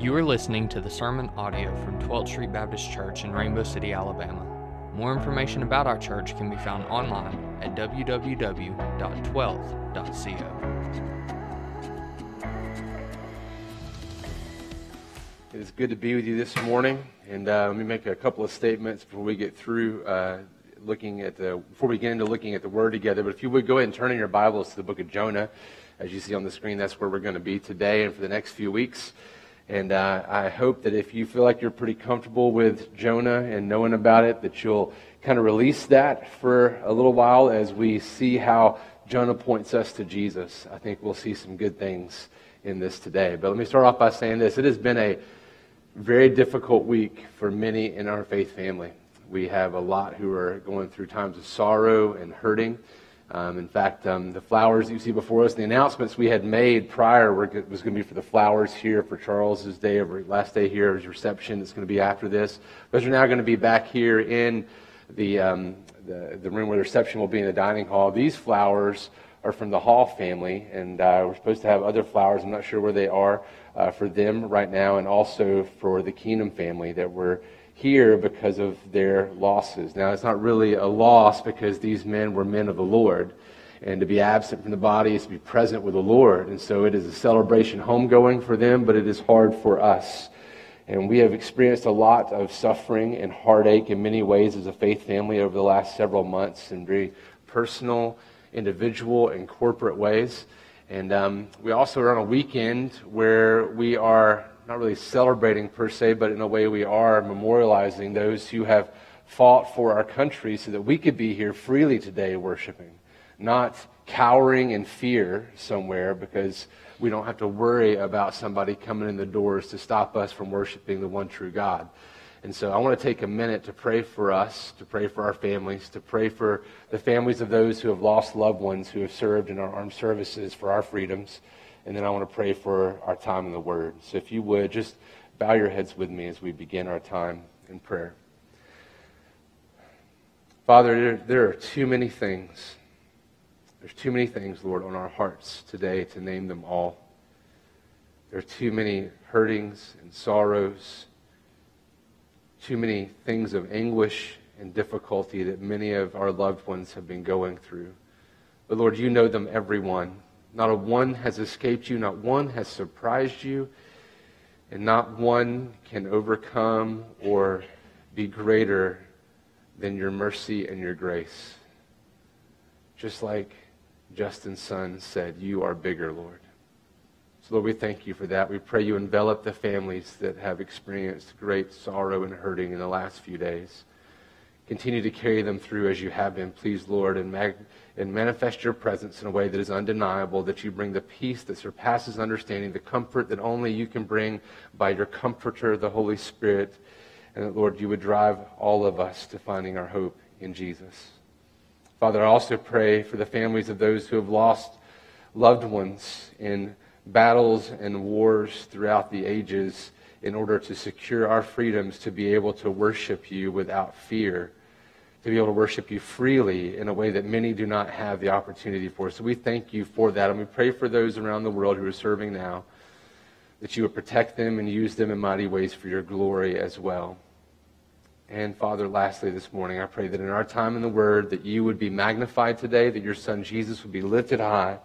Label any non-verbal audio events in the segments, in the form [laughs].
You are listening to the sermon audio from 12th Street Baptist Church in Rainbow City, Alabama. More information about our church can be found online at www.12th.co. It is good to be with you this morning, and uh, let me make a couple of statements before we get through uh, looking at the before we get into looking at the Word together. But if you would go ahead and turn in your Bibles to the book of Jonah, as you see on the screen, that's where we're going to be today and for the next few weeks. And uh, I hope that if you feel like you're pretty comfortable with Jonah and knowing about it, that you'll kind of release that for a little while as we see how Jonah points us to Jesus. I think we'll see some good things in this today. But let me start off by saying this it has been a very difficult week for many in our faith family. We have a lot who are going through times of sorrow and hurting. Um, in fact, um, the flowers you see before us, the announcements we had made prior were, was going to be for the flowers here for Charles's day, of last day here, his reception. that's going to be after this. Those are now going to be back here in the, um, the, the room where the reception will be in the dining hall. These flowers are from the Hall family, and uh, we're supposed to have other flowers. I'm not sure where they are uh, for them right now, and also for the Keenum family that were here because of their losses. Now, it's not really a loss because these men were men of the Lord. And to be absent from the body is to be present with the Lord. And so it is a celebration homegoing for them, but it is hard for us. And we have experienced a lot of suffering and heartache in many ways as a faith family over the last several months in very personal, individual, and corporate ways. And um, we also are on a weekend where we are not really celebrating per se, but in a way we are memorializing those who have fought for our country so that we could be here freely today worshiping, not cowering in fear somewhere because we don't have to worry about somebody coming in the doors to stop us from worshiping the one true God. And so I want to take a minute to pray for us, to pray for our families, to pray for the families of those who have lost loved ones who have served in our armed services for our freedoms and then I want to pray for our time in the Word. So if you would, just bow your heads with me as we begin our time in prayer. Father, there, are too many things. There's too many things, Lord, on our hearts today to name them all. There are too many hurtings and sorrows, too many things of anguish and difficulty that many of our loved ones have been going through. But Lord, you know them, every one. Not a one has escaped you, not one has surprised you, and not one can overcome or be greater than your mercy and your grace. Just like Justin's son said, You are bigger, Lord. So, Lord, we thank you for that. We pray you envelop the families that have experienced great sorrow and hurting in the last few days. Continue to carry them through as you have been, please, Lord, and, mag- and manifest your presence in a way that is undeniable, that you bring the peace that surpasses understanding, the comfort that only you can bring by your comforter, the Holy Spirit, and that, Lord, you would drive all of us to finding our hope in Jesus. Father, I also pray for the families of those who have lost loved ones in battles and wars throughout the ages in order to secure our freedoms to be able to worship you without fear to be able to worship you freely in a way that many do not have the opportunity for. So we thank you for that. And we pray for those around the world who are serving now that you would protect them and use them in mighty ways for your glory as well. And Father, lastly this morning, I pray that in our time in the Word, that you would be magnified today, that your Son Jesus would be lifted high,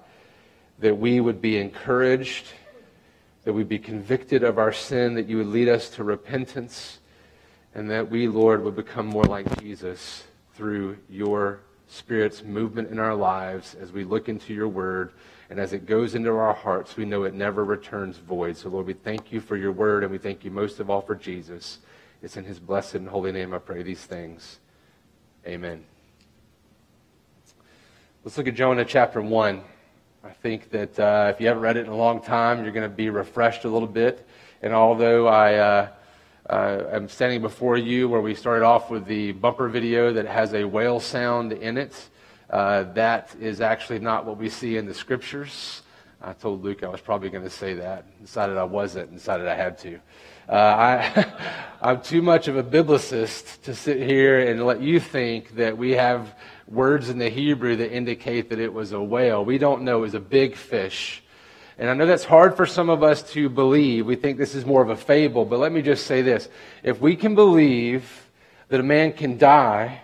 that we would be encouraged, that we'd be convicted of our sin, that you would lead us to repentance and that we, Lord, would become more like Jesus through your Spirit's movement in our lives as we look into your word. And as it goes into our hearts, we know it never returns void. So, Lord, we thank you for your word, and we thank you most of all for Jesus. It's in his blessed and holy name I pray these things. Amen. Let's look at Jonah chapter 1. I think that uh, if you haven't read it in a long time, you're going to be refreshed a little bit. And although I. Uh, uh, I'm standing before you where we started off with the bumper video that has a whale sound in it. Uh, that is actually not what we see in the scriptures. I told Luke I was probably going to say that. Decided I wasn't. Decided I had to. Uh, I, [laughs] I'm too much of a biblicist to sit here and let you think that we have words in the Hebrew that indicate that it was a whale. We don't know. It was a big fish And I know that's hard for some of us to believe. We think this is more of a fable, but let me just say this. If we can believe that a man can die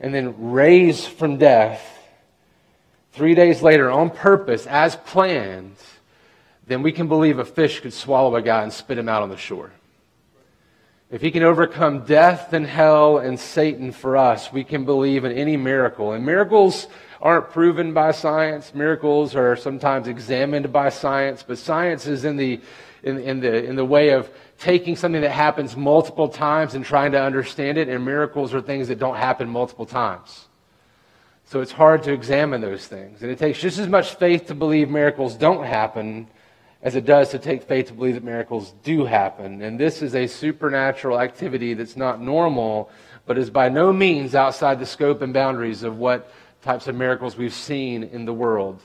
and then raise from death three days later on purpose as planned, then we can believe a fish could swallow a guy and spit him out on the shore. If he can overcome death and hell and Satan for us, we can believe in any miracle. And miracles aren't proven by science. Miracles are sometimes examined by science, but science is in the, in, in, the, in the way of taking something that happens multiple times and trying to understand it, and miracles are things that don't happen multiple times. So it's hard to examine those things. And it takes just as much faith to believe miracles don't happen as it does to take faith to believe that miracles do happen. And this is a supernatural activity that's not normal, but is by no means outside the scope and boundaries of what types of miracles we've seen in the world.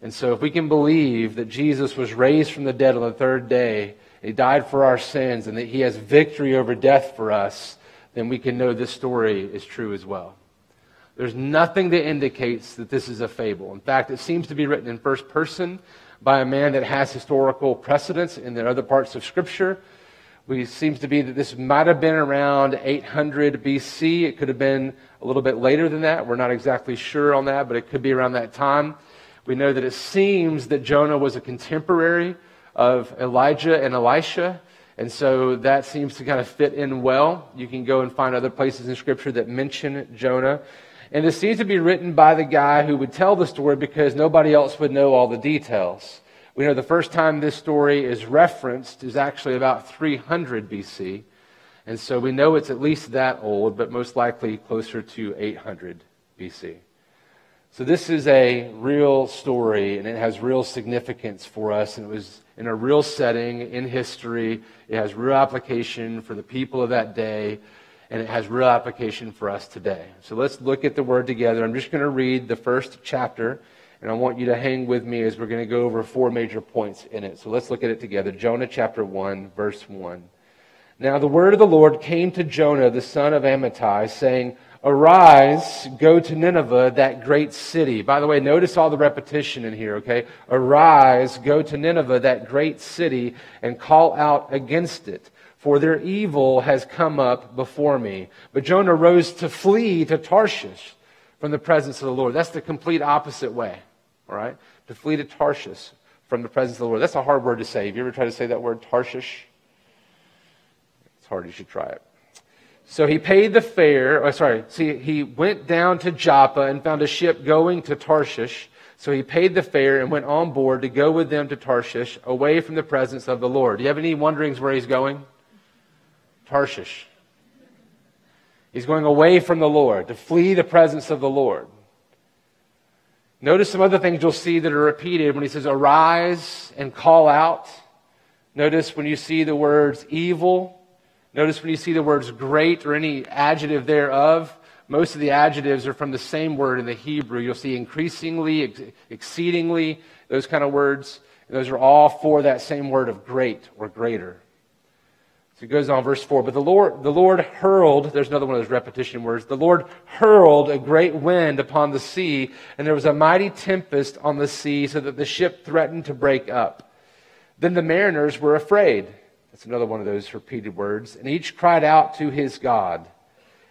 And so, if we can believe that Jesus was raised from the dead on the third day, he died for our sins, and that he has victory over death for us, then we can know this story is true as well. There's nothing that indicates that this is a fable. In fact, it seems to be written in first person by a man that has historical precedence in the other parts of Scripture. We seems to be that this might have been around 800 BC. It could have been a little bit later than that. We're not exactly sure on that, but it could be around that time. We know that it seems that Jonah was a contemporary of Elijah and Elisha. And so that seems to kind of fit in well. You can go and find other places in Scripture that mention Jonah. And this seems to be written by the guy who would tell the story because nobody else would know all the details. We know the first time this story is referenced is actually about 300 BC. And so we know it's at least that old, but most likely closer to 800 BC. So this is a real story, and it has real significance for us. And it was in a real setting in history. It has real application for the people of that day and it has real application for us today. So let's look at the word together. I'm just going to read the first chapter, and I want you to hang with me as we're going to go over four major points in it. So let's look at it together. Jonah chapter 1, verse 1. Now the word of the Lord came to Jonah, the son of Amittai, saying, Arise, go to Nineveh, that great city. By the way, notice all the repetition in here, okay? Arise, go to Nineveh, that great city, and call out against it for their evil has come up before me. But Jonah rose to flee to Tarshish from the presence of the Lord. That's the complete opposite way, all right? To flee to Tarshish from the presence of the Lord. That's a hard word to say. Have you ever tried to say that word, Tarshish? It's hard. You should try it. So he paid the fare. Oh, sorry. See, he went down to Joppa and found a ship going to Tarshish. So he paid the fare and went on board to go with them to Tarshish, away from the presence of the Lord. Do you have any wonderings where he's going? Tarshish. He's going away from the Lord to flee the presence of the Lord. Notice some other things you'll see that are repeated when he says, Arise and call out. Notice when you see the words evil. Notice when you see the words great or any adjective thereof. Most of the adjectives are from the same word in the Hebrew. You'll see increasingly, ex- exceedingly, those kind of words. Those are all for that same word of great or greater. It goes on, verse 4. But the Lord, the Lord hurled, there's another one of those repetition words. The Lord hurled a great wind upon the sea, and there was a mighty tempest on the sea, so that the ship threatened to break up. Then the mariners were afraid. That's another one of those repeated words. And each cried out to his God.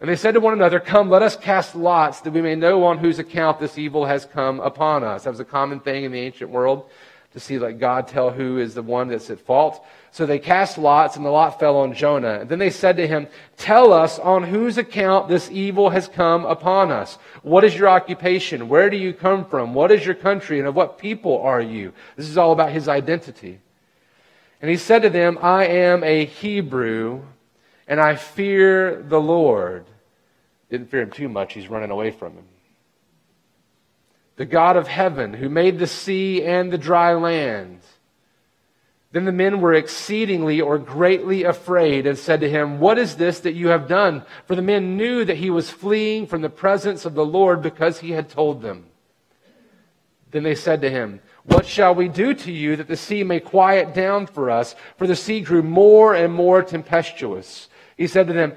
And they said to one another, Come, let us cast lots that we may know on whose account this evil has come upon us. That was a common thing in the ancient world to see like God tell who is the one that's at fault. So they cast lots, and the lot fell on Jonah. And then they said to him, Tell us on whose account this evil has come upon us. What is your occupation? Where do you come from? What is your country? And of what people are you? This is all about his identity. And he said to them, I am a Hebrew, and I fear the Lord. Didn't fear him too much. He's running away from him the God of heaven, who made the sea and the dry land. Then the men were exceedingly or greatly afraid and said to him, What is this that you have done? For the men knew that he was fleeing from the presence of the Lord because he had told them. Then they said to him, What shall we do to you that the sea may quiet down for us? For the sea grew more and more tempestuous. He said to them,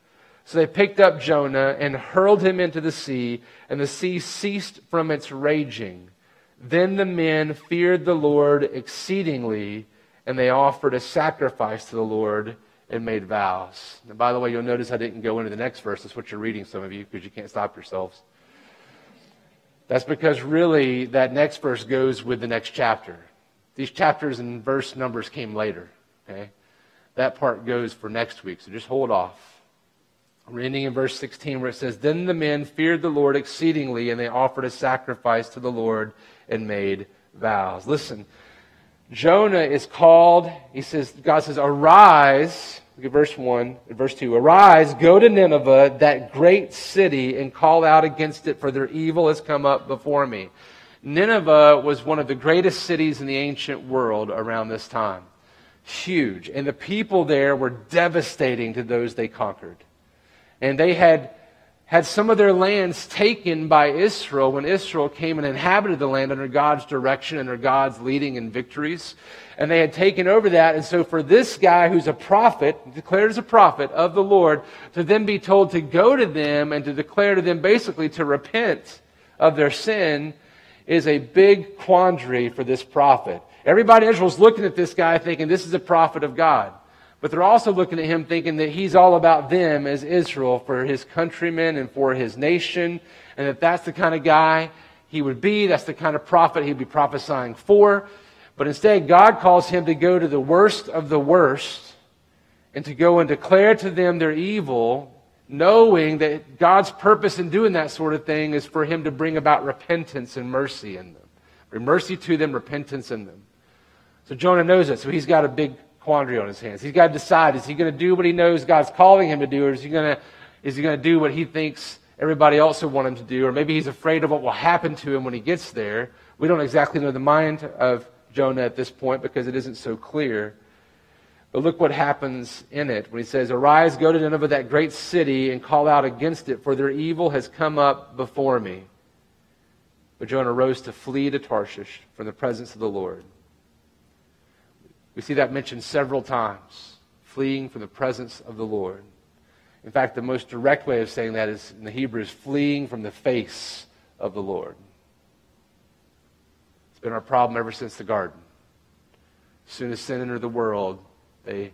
So they picked up Jonah and hurled him into the sea, and the sea ceased from its raging. Then the men feared the Lord exceedingly and they offered a sacrifice to the Lord and made vows. And by the way, you'll notice I didn't go into the next verse. That's what you're reading, some of you, because you can't stop yourselves. That's because really that next verse goes with the next chapter. These chapters and verse numbers came later. Okay? That part goes for next week, so just hold off. We're ending in verse 16 where it says, Then the men feared the Lord exceedingly, and they offered a sacrifice to the Lord and made vows. Listen, Jonah is called, he says, God says, arise. Look at verse 1, verse 2. Arise, go to Nineveh, that great city, and call out against it, for their evil has come up before me. Nineveh was one of the greatest cities in the ancient world around this time. Huge. And the people there were devastating to those they conquered. And they had had some of their lands taken by Israel when Israel came and inhabited the land under God's direction, and under God's leading and victories. And they had taken over that. And so for this guy who's a prophet, declared as a prophet of the Lord, to then be told to go to them and to declare to them basically to repent of their sin is a big quandary for this prophet. Everybody in Israel's looking at this guy thinking this is a prophet of God. But they're also looking at him thinking that he's all about them as Israel for his countrymen and for his nation, and that that's the kind of guy he would be. That's the kind of prophet he'd be prophesying for. But instead, God calls him to go to the worst of the worst and to go and declare to them their evil, knowing that God's purpose in doing that sort of thing is for him to bring about repentance and mercy in them. Bring mercy to them, repentance in them. So Jonah knows it, so he's got a big quandary on his hands. He's got to decide is he going to do what he knows God's calling him to do, or is he going to, is he going to do what he thinks everybody else would want him to do, or maybe he's afraid of what will happen to him when he gets there? We don't exactly know the mind of Jonah at this point because it isn't so clear. But look what happens in it when he says, Arise, go to Nineveh, that great city, and call out against it, for their evil has come up before me. But Jonah rose to flee to Tarshish from the presence of the Lord. We see that mentioned several times fleeing from the presence of the Lord. In fact, the most direct way of saying that is in the Hebrew is fleeing from the face of the Lord. It's been our problem ever since the garden. As soon as sin entered the world, they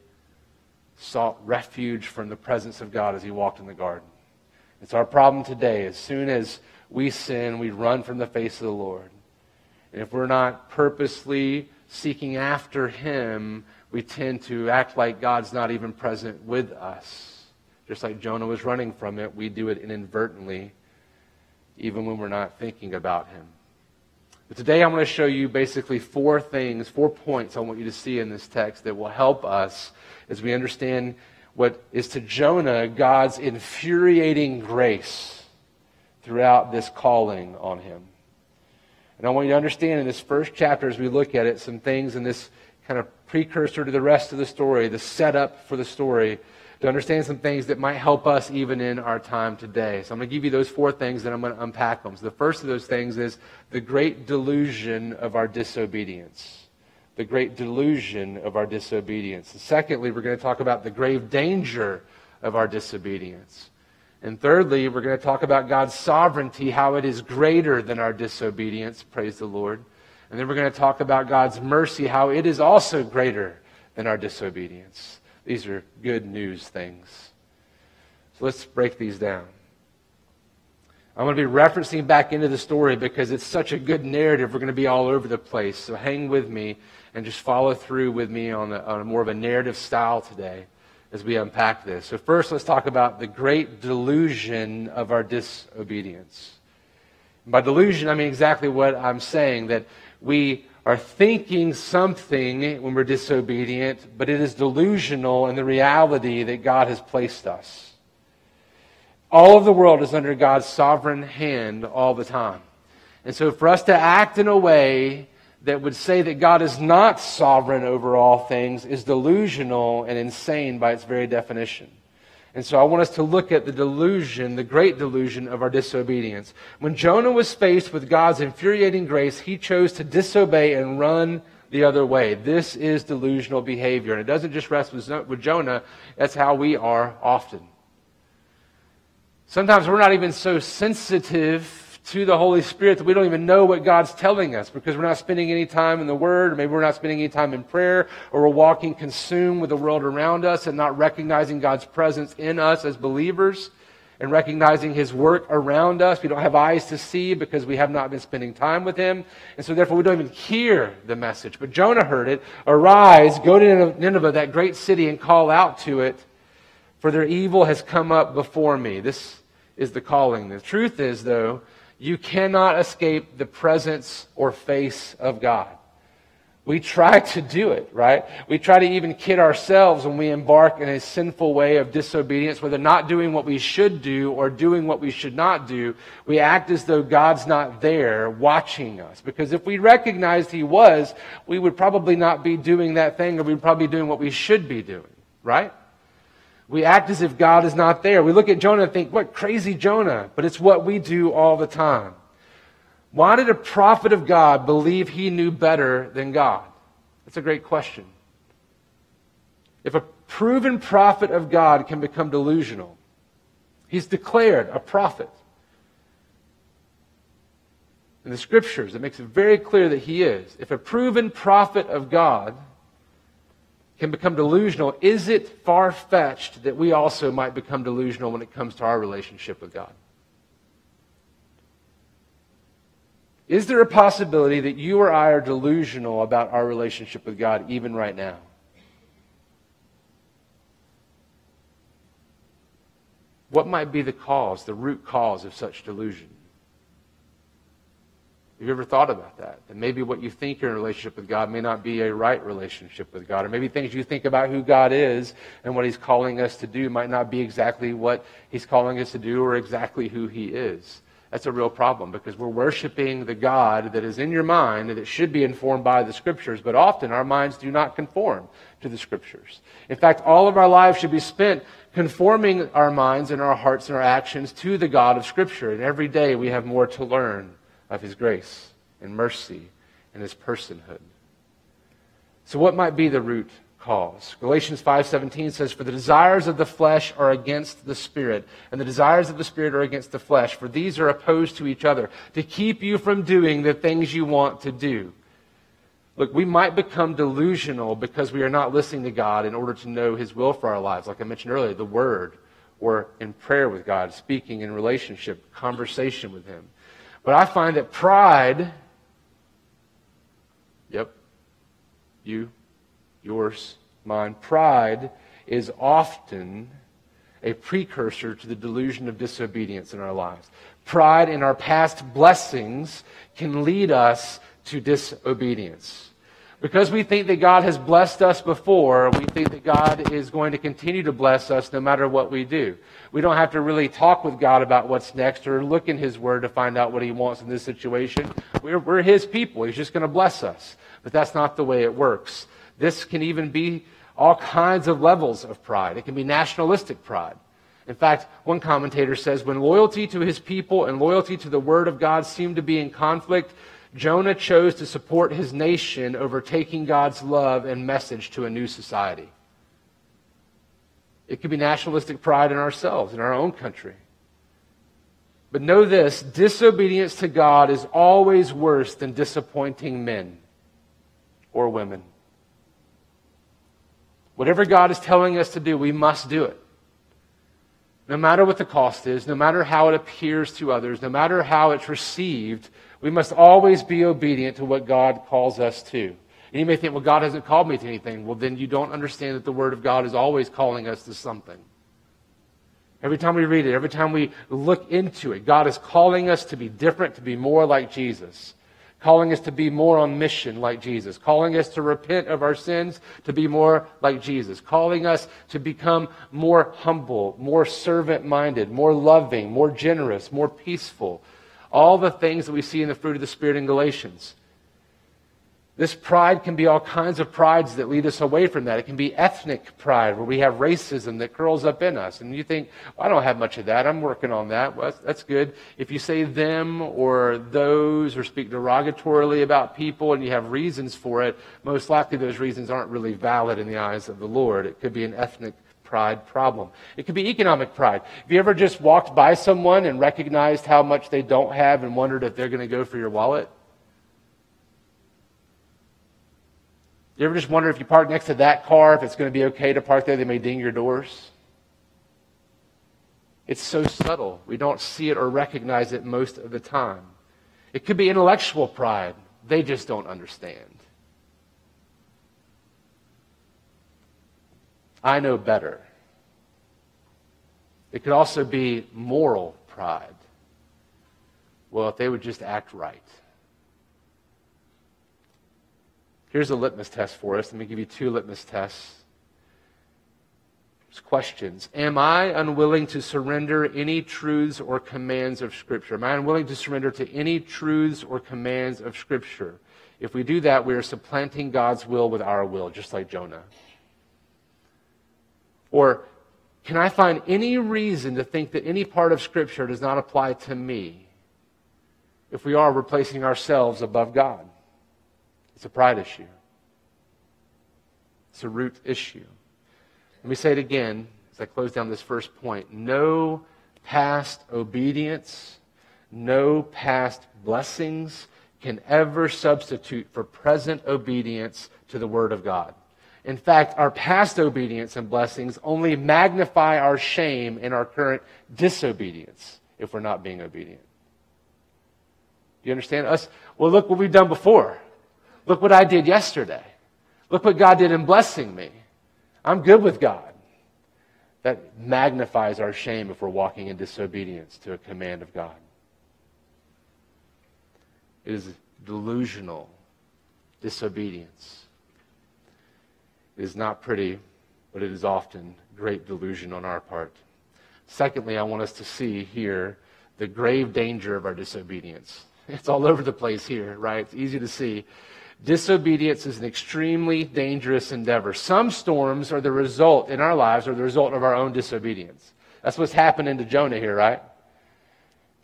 sought refuge from the presence of God as he walked in the garden. It's our problem today. As soon as we sin, we run from the face of the Lord. And if we're not purposely seeking after Him, we tend to act like God's not even present with us. Just like Jonah was running from it, we do it inadvertently, even when we're not thinking about Him. But today I'm going to show you basically four things, four points I want you to see in this text that will help us as we understand what is to Jonah God's infuriating grace throughout this calling on him. And I want you to understand in this first chapter, as we look at it, some things in this kind of precursor to the rest of the story, the setup for the story, to understand some things that might help us even in our time today. So I'm going to give you those four things, and I'm going to unpack them. So the first of those things is the great delusion of our disobedience. The great delusion of our disobedience. And secondly, we're going to talk about the grave danger of our disobedience. And thirdly, we're going to talk about God's sovereignty, how it is greater than our disobedience. Praise the Lord. And then we're going to talk about God's mercy, how it is also greater than our disobedience. These are good news things. So let's break these down. I'm going to be referencing back into the story because it's such a good narrative. We're going to be all over the place. So hang with me and just follow through with me on a, on a more of a narrative style today as we unpack this. So, first, let's talk about the great delusion of our disobedience. by delusion, I mean exactly what I'm saying that we are thinking something when we're disobedient, but it is delusional in the reality that God has placed us. All of the world is under God's sovereign hand all the time. And so for us to act in a way that would say that God is not sovereign over all things is delusional and insane by its very definition. And so I want us to look at the delusion, the great delusion of our disobedience. When Jonah was faced with God's infuriating grace, he chose to disobey and run the other way. This is delusional behavior. And it doesn't just rest with Jonah, that's how we are often. Sometimes we're not even so sensitive to the Holy Spirit that we don't even know what God's telling us because we're not spending any time in the Word, or maybe we're not spending any time in prayer, or we're walking consumed with the world around us and not recognizing God's presence in us as believers and recognizing His work around us. We don't have eyes to see because we have not been spending time with Him. And so therefore we don't even hear the message. But Jonah heard it. Arise, go to Nineveh, that great city, and call out to it for their evil has come up before me. This is the calling. The truth is, though, you cannot escape the presence or face of God. We try to do it, right? We try to even kid ourselves when we embark in a sinful way of disobedience, whether not doing what we should do or doing what we should not do. We act as though God's not there watching us. Because if we recognized He was, we would probably not be doing that thing or we'd probably be doing what we should be doing, right? We act as if God is not there. We look at Jonah and think, what crazy Jonah? But it's what we do all the time. Why did a prophet of God believe he knew better than God? That's a great question. If a proven prophet of God can become delusional, he's declared a prophet. In the scriptures, it makes it very clear that he is. If a proven prophet of God can become delusional, is it far fetched that we also might become delusional when it comes to our relationship with God? Is there a possibility that you or I are delusional about our relationship with God even right now? What might be the cause, the root cause of such delusion? Have you ever thought about that? That maybe what you think you're in a relationship with God may not be a right relationship with God. Or maybe things you think about who God is and what He's calling us to do might not be exactly what He's calling us to do or exactly who He is. That's a real problem because we're worshiping the God that is in your mind and that should be informed by the Scriptures, but often our minds do not conform to the Scriptures. In fact, all of our lives should be spent conforming our minds and our hearts and our actions to the God of Scripture. And every day we have more to learn of his grace and mercy and his personhood. So what might be the root cause? Galatians 5:17 says for the desires of the flesh are against the spirit and the desires of the spirit are against the flesh for these are opposed to each other to keep you from doing the things you want to do. Look, we might become delusional because we are not listening to God in order to know his will for our lives like I mentioned earlier, the word or in prayer with God, speaking in relationship, conversation with him. But I find that pride, yep, you, yours, mine, pride is often a precursor to the delusion of disobedience in our lives. Pride in our past blessings can lead us to disobedience. Because we think that God has blessed us before, we think that God is going to continue to bless us no matter what we do. We don't have to really talk with God about what's next or look in His Word to find out what He wants in this situation. We're, we're His people. He's just going to bless us. But that's not the way it works. This can even be all kinds of levels of pride. It can be nationalistic pride. In fact, one commentator says when loyalty to his people and loyalty to the Word of God seem to be in conflict, Jonah chose to support his nation over taking God's love and message to a new society. It could be nationalistic pride in ourselves, in our own country. But know this disobedience to God is always worse than disappointing men or women. Whatever God is telling us to do, we must do it. no matter what the cost is, no matter how it appears to others, no matter how it's received, we must always be obedient to what God calls us to. And you may think, well, God hasn't called me to anything. Well, then you don't understand that the Word of God is always calling us to something. Every time we read it, every time we look into it, God is calling us to be different, to be more like Jesus. Calling us to be more on mission like Jesus. Calling us to repent of our sins, to be more like Jesus. Calling us to become more humble, more servant minded, more loving, more generous, more peaceful. All the things that we see in the fruit of the Spirit in Galatians. This pride can be all kinds of prides that lead us away from that. It can be ethnic pride, where we have racism that curls up in us. And you think, well, I don't have much of that. I'm working on that. Well, that's, that's good. If you say them or those or speak derogatorily about people and you have reasons for it, most likely those reasons aren't really valid in the eyes of the Lord. It could be an ethnic pride problem. It could be economic pride. Have you ever just walked by someone and recognized how much they don't have and wondered if they're going to go for your wallet? You ever just wonder if you park next to that car, if it's going to be okay to park there? They may ding your doors. It's so subtle. We don't see it or recognize it most of the time. It could be intellectual pride. They just don't understand. I know better. It could also be moral pride. Well, if they would just act right. Here's a litmus test for us. Let me give you two litmus tests. Questions. Am I unwilling to surrender any truths or commands of Scripture? Am I unwilling to surrender to any truths or commands of Scripture? If we do that, we are supplanting God's will with our will, just like Jonah. Or can I find any reason to think that any part of Scripture does not apply to me if we are replacing ourselves above God? It's a pride issue. It's a root issue. Let me say it again as I close down this first point. No past obedience, no past blessings can ever substitute for present obedience to the Word of God. In fact, our past obedience and blessings only magnify our shame in our current disobedience if we're not being obedient. Do you understand us? Well, look what we've done before. Look what I did yesterday. Look what God did in blessing me. I'm good with God. That magnifies our shame if we're walking in disobedience to a command of God. It is delusional disobedience. It is not pretty, but it is often great delusion on our part. Secondly, I want us to see here the grave danger of our disobedience. [laughs] It's all over the place here, right? It's easy to see. Disobedience is an extremely dangerous endeavor. Some storms are the result in our lives are the result of our own disobedience. That's what's happening to Jonah here, right?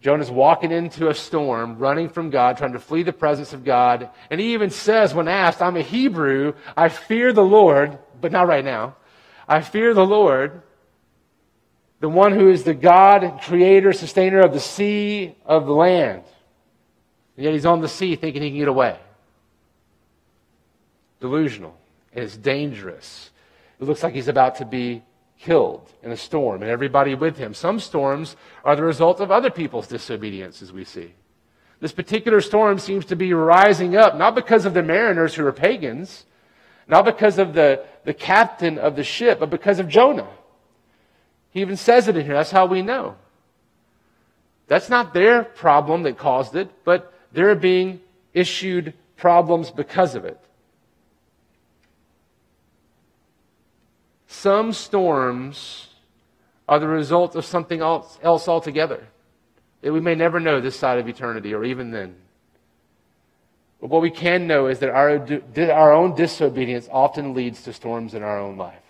Jonah's walking into a storm, running from God, trying to flee the presence of God. And he even says, when asked, I'm a Hebrew, I fear the Lord, but not right now. I fear the Lord, the one who is the God, creator, sustainer of the sea, of the land. And yet he's on the sea thinking he can get away delusional, and it's dangerous. It looks like he's about to be killed in a storm, and everybody with him. Some storms are the result of other people's disobedience, as we see. This particular storm seems to be rising up, not because of the mariners who are pagans, not because of the, the captain of the ship, but because of Jonah. He even says it in here. That's how we know. That's not their problem that caused it, but they're being issued problems because of it. Some storms are the result of something else, else altogether that we may never know this side of eternity or even then. But what we can know is that our, our own disobedience often leads to storms in our own life.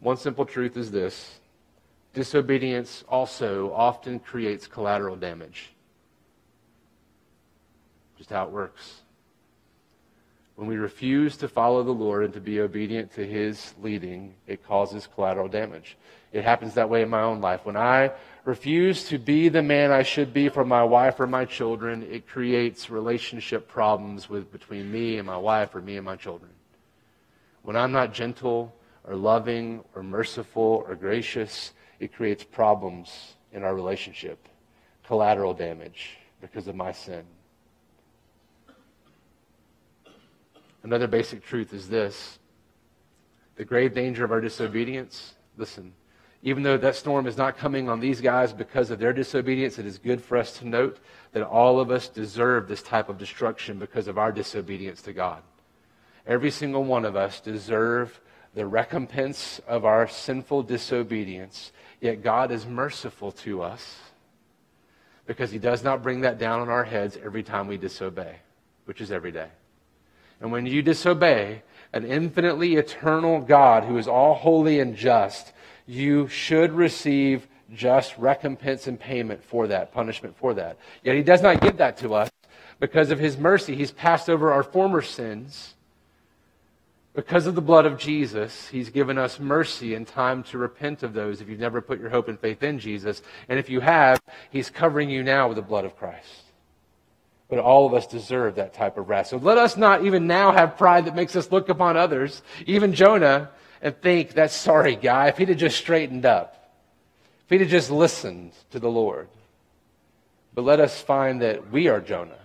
One simple truth is this disobedience also often creates collateral damage. Just how it works. When we refuse to follow the Lord and to be obedient to His leading, it causes collateral damage. It happens that way in my own life. When I refuse to be the man I should be for my wife or my children, it creates relationship problems with, between me and my wife or me and my children. When I'm not gentle or loving or merciful or gracious, it creates problems in our relationship, collateral damage because of my sin. Another basic truth is this the grave danger of our disobedience. Listen, even though that storm is not coming on these guys because of their disobedience, it is good for us to note that all of us deserve this type of destruction because of our disobedience to God. Every single one of us deserve the recompense of our sinful disobedience, yet God is merciful to us because he does not bring that down on our heads every time we disobey, which is every day. And when you disobey an infinitely eternal God who is all holy and just, you should receive just recompense and payment for that, punishment for that. Yet he does not give that to us because of his mercy. He's passed over our former sins. Because of the blood of Jesus, he's given us mercy and time to repent of those if you've never put your hope and faith in Jesus. And if you have, he's covering you now with the blood of Christ. But all of us deserve that type of wrath. So let us not even now have pride that makes us look upon others, even Jonah, and think, that sorry guy, if he'd have just straightened up, if he'd have just listened to the Lord. But let us find that we are Jonah.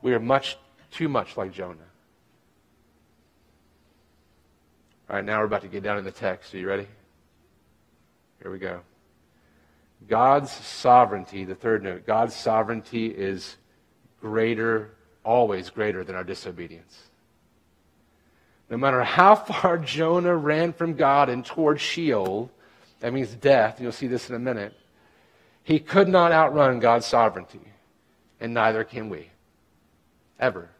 We are much, too much like Jonah. All right, now we're about to get down in the text. Are you ready? Here we go. God's sovereignty, the third note, God's sovereignty is greater, always greater than our disobedience. No matter how far [laughs] Jonah ran from God and toward Sheol, that means death, you'll see this in a minute, he could not outrun God's sovereignty, and neither can we. Ever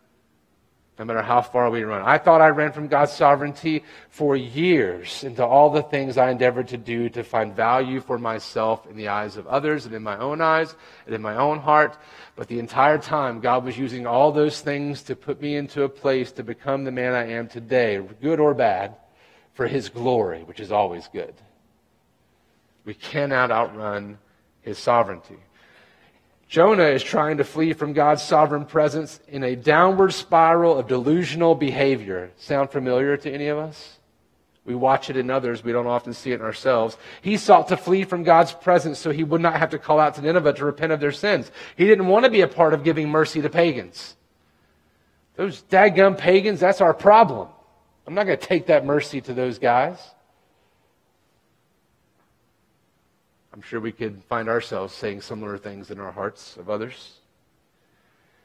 no matter how far we run. I thought I ran from God's sovereignty for years into all the things I endeavored to do to find value for myself in the eyes of others and in my own eyes and in my own heart. But the entire time, God was using all those things to put me into a place to become the man I am today, good or bad, for His glory, which is always good. We cannot outrun His sovereignty. Jonah is trying to flee from God's sovereign presence in a downward spiral of delusional behavior. Sound familiar to any of us? We watch it in others. We don't often see it in ourselves. He sought to flee from God's presence so he would not have to call out to Nineveh to repent of their sins. He didn't want to be a part of giving mercy to pagans. Those daggum pagans, that's our problem. I'm not going to take that mercy to those guys. I'm sure we could find ourselves saying similar things in our hearts of others.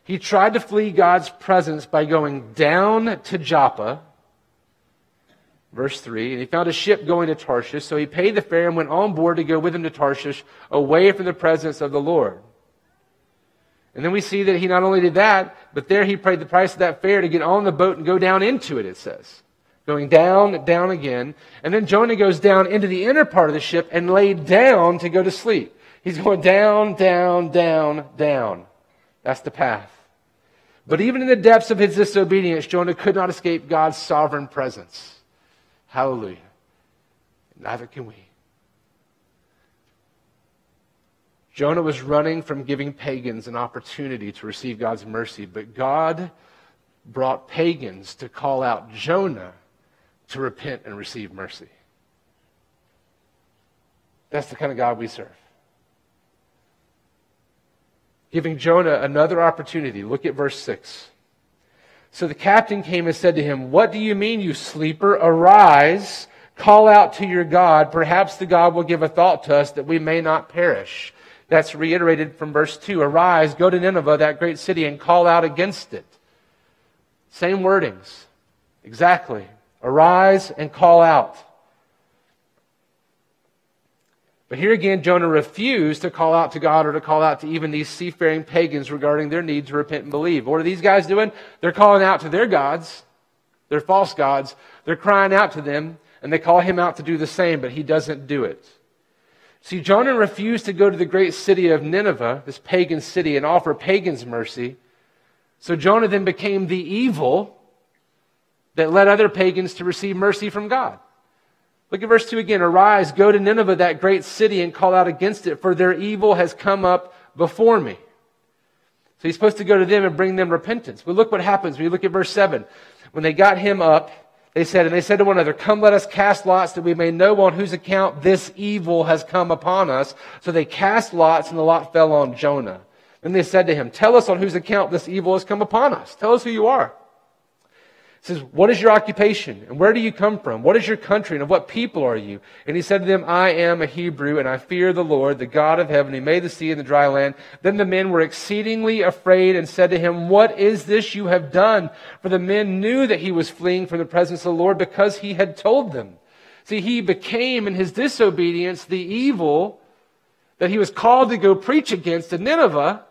He tried to flee God's presence by going down to Joppa. Verse 3 And he found a ship going to Tarshish, so he paid the fare and went on board to go with him to Tarshish, away from the presence of the Lord. And then we see that he not only did that, but there he paid the price of that fare to get on the boat and go down into it, it says going down, down again. And then Jonah goes down into the inner part of the ship and laid down to go to sleep. He's going down, down, down, down. That's the path. But even in the depths of his disobedience, Jonah could not escape God's sovereign presence. Hallelujah. Neither can we. Jonah was running from giving pagans an opportunity to receive God's mercy, but God brought pagans to call out Jonah to repent and receive mercy. That's the kind of God we serve. Giving Jonah another opportunity. Look at verse 6. So the captain came and said to him, What do you mean, you sleeper? Arise, call out to your God. Perhaps the God will give a thought to us that we may not perish. That's reiterated from verse 2. Arise, go to Nineveh, that great city, and call out against it. Same wordings. Exactly. Arise and call out. But here again, Jonah refused to call out to God or to call out to even these seafaring pagans regarding their need to repent and believe. What are these guys doing? They're calling out to their gods, their false gods. They're crying out to them, and they call him out to do the same, but he doesn't do it. See, Jonah refused to go to the great city of Nineveh, this pagan city, and offer pagans mercy. So Jonah then became the evil that led other pagans to receive mercy from God. Look at verse 2 again. Arise, go to Nineveh, that great city, and call out against it, for their evil has come up before me. So he's supposed to go to them and bring them repentance. But look what happens We look at verse 7. When they got him up, they said, and they said to one another, Come, let us cast lots that we may know on whose account this evil has come upon us. So they cast lots, and the lot fell on Jonah. Then they said to him, Tell us on whose account this evil has come upon us. Tell us who you are. Says, What is your occupation? And where do you come from? What is your country? And of what people are you? And he said to them, I am a Hebrew, and I fear the Lord, the God of heaven. who made the sea and the dry land. Then the men were exceedingly afraid and said to him, What is this you have done? For the men knew that he was fleeing from the presence of the Lord because he had told them. See, he became in his disobedience the evil that he was called to go preach against in Nineveh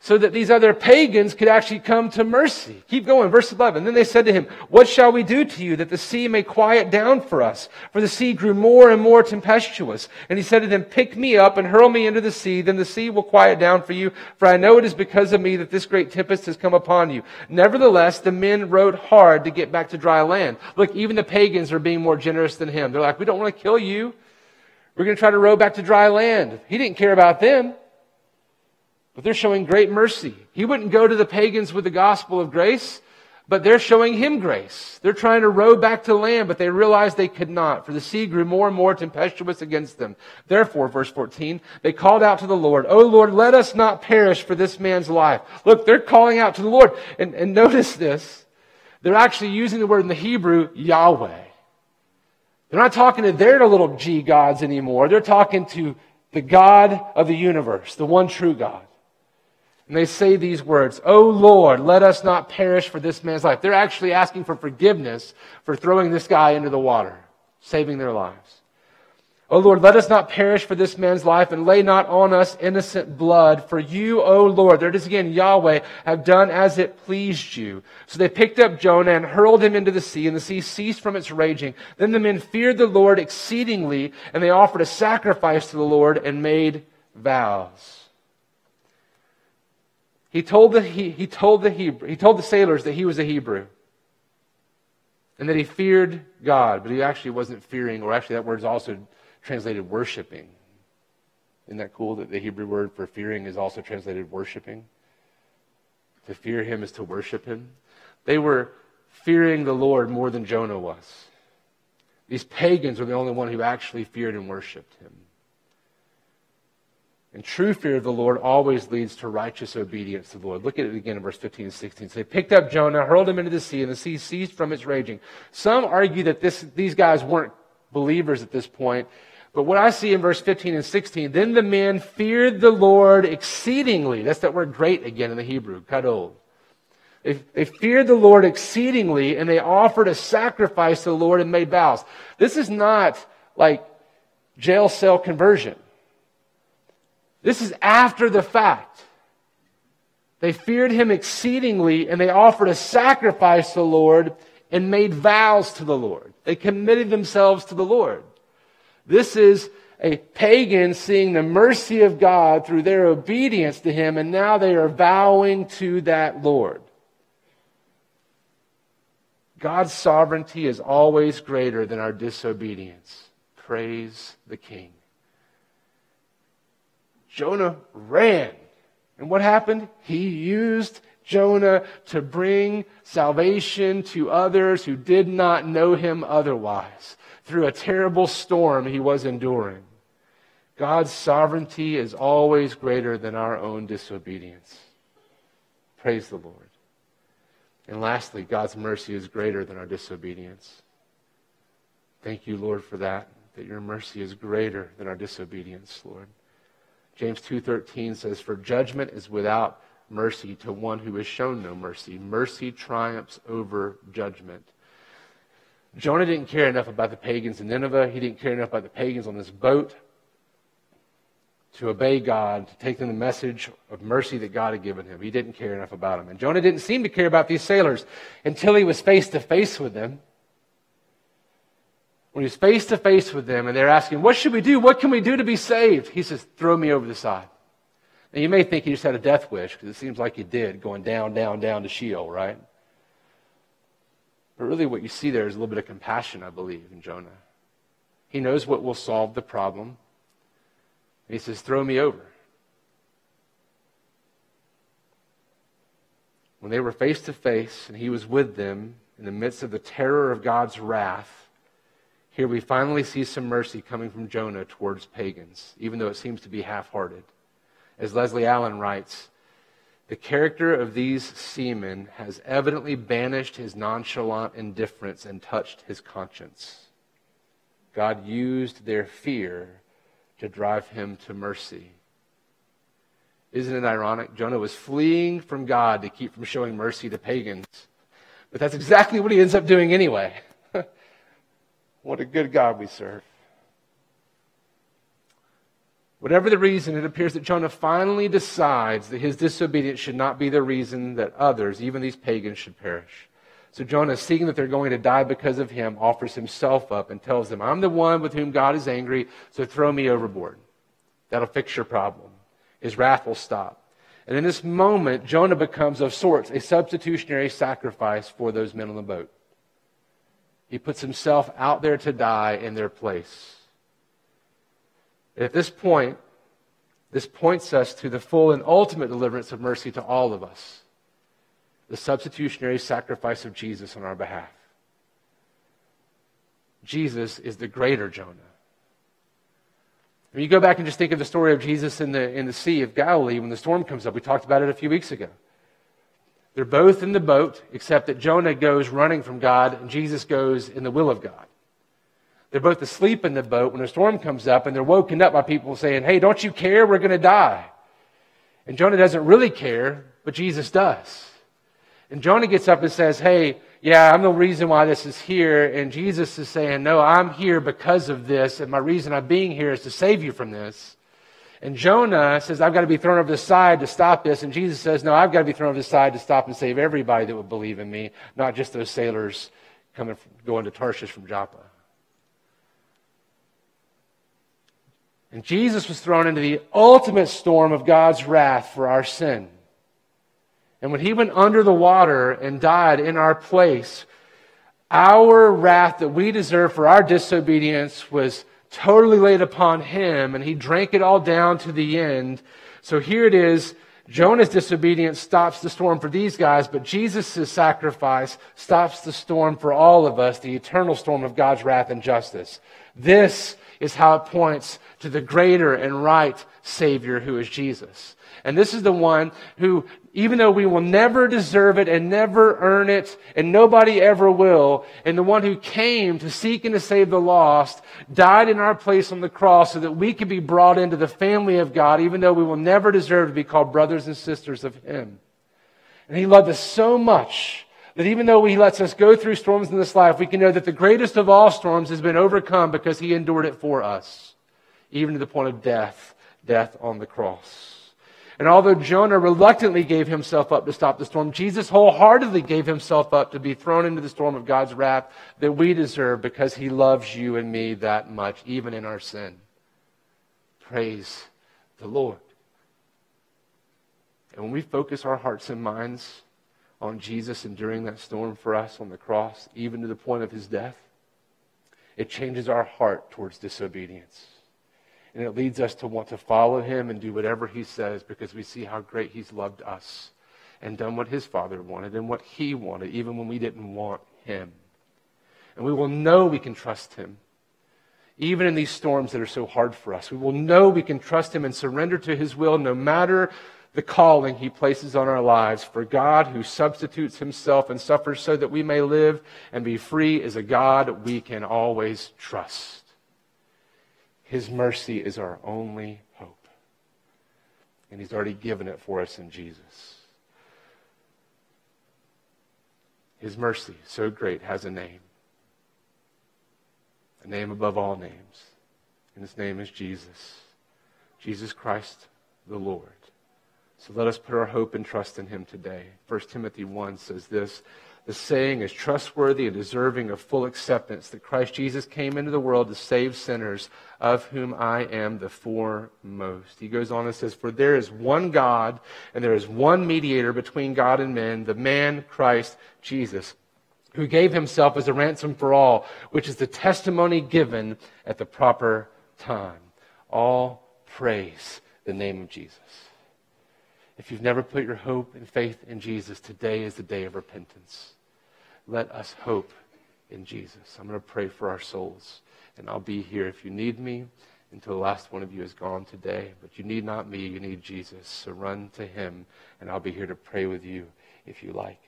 so that these other pagans could actually come to mercy. Keep going, verse 11. Then they said to him, What shall we do to you that the sea may quiet down for us? For the sea grew more and more tempestuous. And he said to them, Pick me up and hurl me into the sea, then the sea will quiet down for you. For I know it is because of me that this great tempest has come upon you. Nevertheless, the men rowed hard to get back to dry land. Look, even the pagans are being more generous than him. They're like, We don't want to kill you. We're going to try to row back to dry land. He didn't care about them. But they're showing great mercy. He wouldn't go to the pagans with the gospel of grace, but they're showing him grace. They're trying to row back to land, but they realized they could not, for the sea grew more and more tempestuous against them. Therefore, verse 14, they called out to the Lord, O Lord, let us not perish for this man's life. Look, they're calling out to the Lord. And, and notice this. They're actually using the word in the Hebrew, Yahweh. They're not talking to their little g gods anymore. They're talking to the God of the universe, the one true God. And they say these words, Oh Lord, let us not perish for this man's life. They're actually asking for forgiveness for throwing this guy into the water, saving their lives. O Lord, let us not perish for this man's life and lay not on us innocent blood. For you, O Lord, there it is again, Yahweh, have done as it pleased you. So they picked up Jonah and hurled him into the sea, and the sea ceased from its raging. Then the men feared the Lord exceedingly, and they offered a sacrifice to the Lord and made vows. He told the, he, he told the Hebrew, he told the sailors that he was a Hebrew. And that he feared God, but he actually wasn't fearing, or actually that word is also translated worshiping. Isn't that cool that the Hebrew word for fearing is also translated worshiping? To fear him is to worship him. They were fearing the Lord more than Jonah was. These pagans were the only one who actually feared and worshiped him. And true fear of the Lord always leads to righteous obedience to the Lord. Look at it again in verse 15 and 16. So they picked up Jonah, hurled him into the sea, and the sea ceased from its raging. Some argue that this, these guys weren't believers at this point. But what I see in verse 15 and 16, then the men feared the Lord exceedingly. That's that word great again in the Hebrew, gadol. They, they feared the Lord exceedingly, and they offered a sacrifice to the Lord and made vows. This is not like jail cell conversion. This is after the fact. They feared him exceedingly, and they offered a sacrifice to the Lord and made vows to the Lord. They committed themselves to the Lord. This is a pagan seeing the mercy of God through their obedience to him, and now they are vowing to that Lord. God's sovereignty is always greater than our disobedience. Praise the King. Jonah ran. And what happened? He used Jonah to bring salvation to others who did not know him otherwise through a terrible storm he was enduring. God's sovereignty is always greater than our own disobedience. Praise the Lord. And lastly, God's mercy is greater than our disobedience. Thank you, Lord, for that, that your mercy is greater than our disobedience, Lord. James 2:13 says for judgment is without mercy to one who has shown no mercy. Mercy triumphs over judgment. Jonah didn't care enough about the pagans in Nineveh. He didn't care enough about the pagans on this boat to obey God, to take them the message of mercy that God had given him. He didn't care enough about them. And Jonah didn't seem to care about these sailors until he was face to face with them when he's face to face with them and they're asking, What should we do? What can we do to be saved? He says, Throw me over the side. Now, you may think he just had a death wish because it seems like he did, going down, down, down to Sheol, right? But really, what you see there is a little bit of compassion, I believe, in Jonah. He knows what will solve the problem. And he says, Throw me over. When they were face to face and he was with them, in the midst of the terror of God's wrath, here we finally see some mercy coming from Jonah towards pagans, even though it seems to be half hearted. As Leslie Allen writes, the character of these seamen has evidently banished his nonchalant indifference and touched his conscience. God used their fear to drive him to mercy. Isn't it ironic? Jonah was fleeing from God to keep from showing mercy to pagans. But that's exactly what he ends up doing anyway. What a good God we serve. Whatever the reason, it appears that Jonah finally decides that his disobedience should not be the reason that others, even these pagans, should perish. So Jonah, seeing that they're going to die because of him, offers himself up and tells them, I'm the one with whom God is angry, so throw me overboard. That'll fix your problem. His wrath will stop. And in this moment, Jonah becomes, of sorts, a substitutionary sacrifice for those men on the boat. He puts himself out there to die in their place. At this point, this points us to the full and ultimate deliverance of mercy to all of us the substitutionary sacrifice of Jesus on our behalf. Jesus is the greater Jonah. When you go back and just think of the story of Jesus in the, in the Sea of Galilee when the storm comes up, we talked about it a few weeks ago. They're both in the boat, except that Jonah goes running from God and Jesus goes in the will of God. They're both asleep in the boat when a storm comes up, and they're woken up by people saying, Hey, don't you care? We're going to die. And Jonah doesn't really care, but Jesus does. And Jonah gets up and says, Hey, yeah, I'm the reason why this is here. And Jesus is saying, No, I'm here because of this, and my reason I'm being here is to save you from this. And Jonah says, I've got to be thrown over the side to stop this. And Jesus says, No, I've got to be thrown over the side to stop and save everybody that would believe in me, not just those sailors coming from, going to Tarshish from Joppa. And Jesus was thrown into the ultimate storm of God's wrath for our sin. And when he went under the water and died in our place, our wrath that we deserve for our disobedience was totally laid upon him, and he drank it all down to the end. So here it is. Jonah's disobedience stops the storm for these guys, but Jesus' sacrifice stops the storm for all of us, the eternal storm of God's wrath and justice. This is how it points to the greater and right Savior who is Jesus. And this is the one who, even though we will never deserve it and never earn it, and nobody ever will, and the one who came to seek and to save the lost, died in our place on the cross so that we could be brought into the family of God, even though we will never deserve to be called brothers and sisters of Him. And He loved us so much that even though He lets us go through storms in this life, we can know that the greatest of all storms has been overcome because He endured it for us, even to the point of death, death on the cross. And although Jonah reluctantly gave himself up to stop the storm, Jesus wholeheartedly gave himself up to be thrown into the storm of God's wrath that we deserve because he loves you and me that much, even in our sin. Praise the Lord. And when we focus our hearts and minds on Jesus enduring that storm for us on the cross, even to the point of his death, it changes our heart towards disobedience. And it leads us to want to follow him and do whatever he says because we see how great he's loved us and done what his father wanted and what he wanted, even when we didn't want him. And we will know we can trust him. Even in these storms that are so hard for us, we will know we can trust him and surrender to his will no matter the calling he places on our lives. For God, who substitutes himself and suffers so that we may live and be free, is a God we can always trust. His mercy is our only hope. And He's already given it for us in Jesus. His mercy, so great, has a name. A name above all names. And His name is Jesus. Jesus Christ the Lord. So let us put our hope and trust in Him today. 1 Timothy 1 says this the saying is trustworthy and deserving of full acceptance that Christ Jesus came into the world to save sinners, of whom I am the foremost. He goes on and says, For there is one God, and there is one mediator between God and men, the man Christ Jesus, who gave himself as a ransom for all, which is the testimony given at the proper time. All praise the name of Jesus. If you've never put your hope and faith in Jesus, today is the day of repentance. Let us hope in Jesus. I'm going to pray for our souls, and I'll be here if you need me until the last one of you is gone today. But you need not me, you need Jesus. So run to him, and I'll be here to pray with you if you like.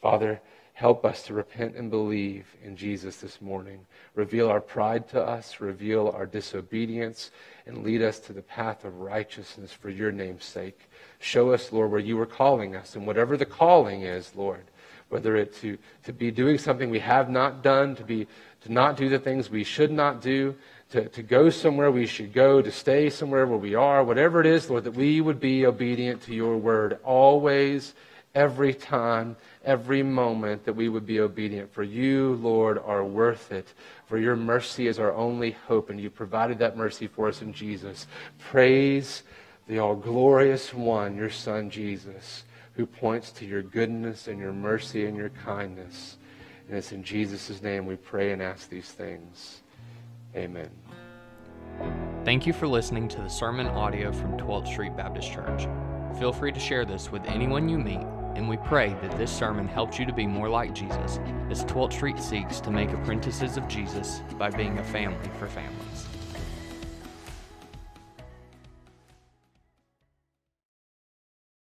Father, help us to repent and believe in Jesus this morning. Reveal our pride to us, reveal our disobedience, and lead us to the path of righteousness for your name's sake. Show us, Lord, where you are calling us, and whatever the calling is, Lord, whether it's to, to be doing something we have not done, to, be, to not do the things we should not do, to, to go somewhere we should go, to stay somewhere where we are, whatever it is, Lord, that we would be obedient to your word always, every time, every moment, that we would be obedient. For you, Lord, are worth it. For your mercy is our only hope, and you provided that mercy for us in Jesus. Praise the all glorious one, your Son, Jesus, who points to your goodness and your mercy and your kindness. And it's in Jesus' name we pray and ask these things. Amen. Thank you for listening to the sermon audio from 12th Street Baptist Church. Feel free to share this with anyone you meet, and we pray that this sermon helps you to be more like Jesus as 12th Street seeks to make apprentices of Jesus by being a family for families.